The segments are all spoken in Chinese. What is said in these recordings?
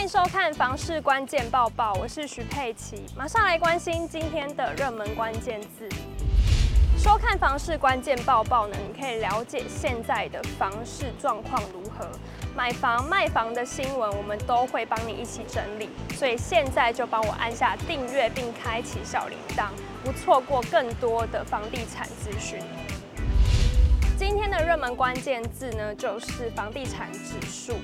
欢迎收看房市关键报报，我是徐佩琪，马上来关心今天的热门关键字。收看房市关键报报呢，你可以了解现在的房市状况如何，买房卖房的新闻我们都会帮你一起整理，所以现在就帮我按下订阅并开启小铃铛，不错过更多的房地产资讯。今天的热门关键字呢，就是房地产指数。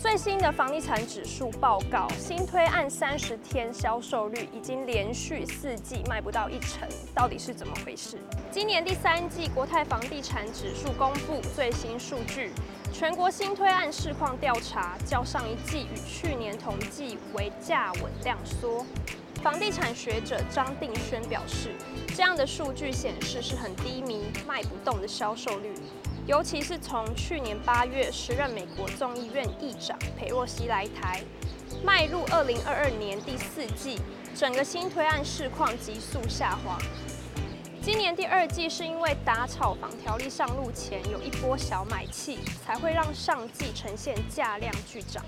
最新的房地产指数报告，新推案三十天销售率已经连续四季卖不到一成，到底是怎么回事？今年第三季国泰房地产指数公布最新数据，全国新推案市况调查较上一季与去年同季为价稳量缩。房地产学者张定轩表示，这样的数据显示是很低迷、卖不动的销售率，尤其是从去年八月时任美国众议院议长裴洛西来台，迈入二零二二年第四季，整个新推案市况急速下滑。今年第二季是因为打炒房条例上路前有一波小买气，才会让上季呈现价量巨涨。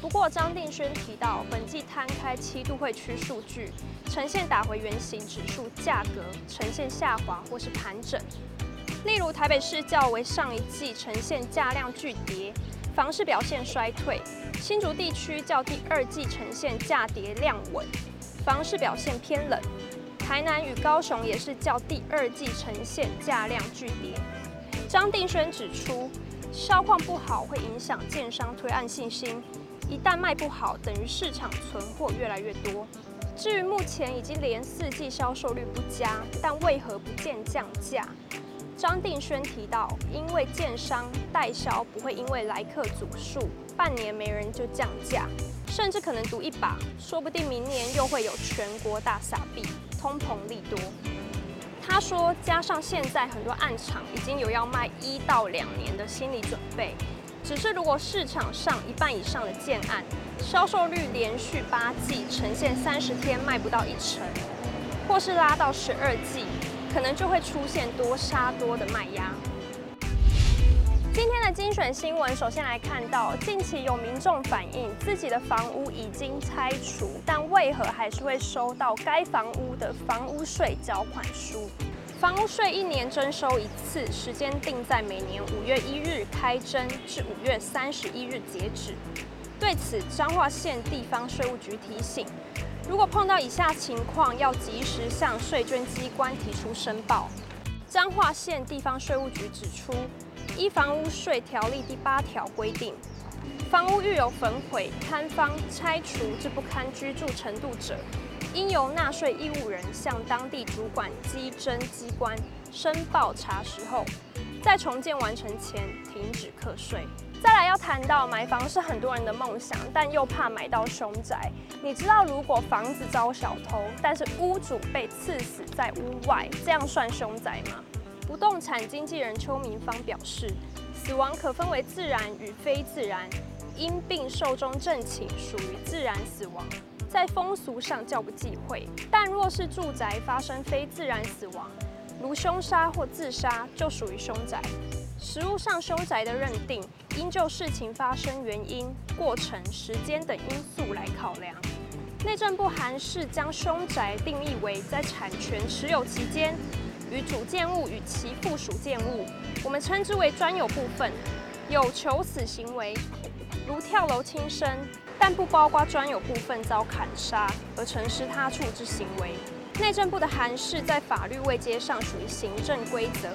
不过，张定轩提到，本季摊开七度会区数据，呈现打回原形，指数价格呈现下滑或是盘整。例如，台北市较为上一季呈现价量巨跌，房市表现衰退；新竹地区较第二季呈现价跌量稳，房市表现偏冷。台南与高雄也是较第二季呈现价量巨跌。张定轩指出，销况不好会影响建商推案信心。一旦卖不好，等于市场存货越来越多。至于目前已经连四季销售率不佳，但为何不见降价？张定轩提到，因为建商代销不会因为来客组数半年没人就降价，甚至可能赌一把，说不定明年又会有全国大撒币，通膨利多。他说，加上现在很多案场已经有要卖一到两年的心理准备。只是，如果市场上一半以上的建案销售率连续八季呈现三十天卖不到一成，或是拉到十二季，可能就会出现多杀多的卖压。今天的精选新闻，首先来看到，近期有民众反映自己的房屋已经拆除，但为何还是会收到该房屋的房屋税缴款书？房屋税一年征收一次，时间定在每年五月一日开征至五月三十一日截止。对此，彰化县地方税务局提醒，如果碰到以下情况，要及时向税捐机关提出申报。彰化县地方税务局指出，依房屋税条例第八条规定，房屋遇有焚毁、坍方、拆除至不堪居住程度者，应由纳税义务人向当地主管稽征机关申报查实后，在重建完成前停止课税。再来要谈到买房是很多人的梦想，但又怕买到凶宅。你知道如果房子遭小偷，但是屋主被刺死在屋外，这样算凶宅吗？不动产经纪人邱明芳表示，死亡可分为自然与非自然，因病寿终正寝属于自然死亡。在风俗上较不忌讳，但若是住宅发生非自然死亡，如凶杀或自杀，就属于凶宅。实务上，凶宅的认定应就事情发生原因、过程、时间等因素来考量。内政部函释将凶宅定义为在产权持有期间，与主建物与其附属建物，我们称之为专有部分，有求死行为，如跳楼轻生。但不包括专有部分遭砍杀而陈尸他处之行为。内政部的函释在法律位阶上属于行政规则，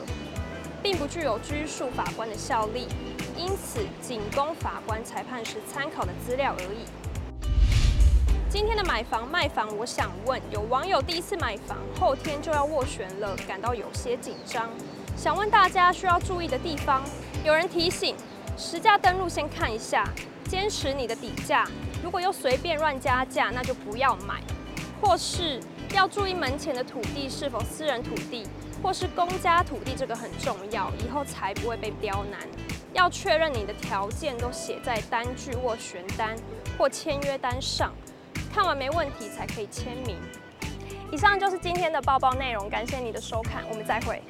并不具有拘束法官的效力，因此仅供法官裁判时参考的资料而已。今天的买房卖房，我想问有网友第一次买房，后天就要斡旋了，感到有些紧张，想问大家需要注意的地方。有人提醒，实价登录先看一下。坚持你的底价，如果又随便乱加价，那就不要买。或是要注意门前的土地是否私人土地，或是公家土地，这个很重要，以后才不会被刁难。要确认你的条件都写在单据或悬单或签约单上，看完没问题才可以签名。以上就是今天的报报内容，感谢你的收看，我们再会。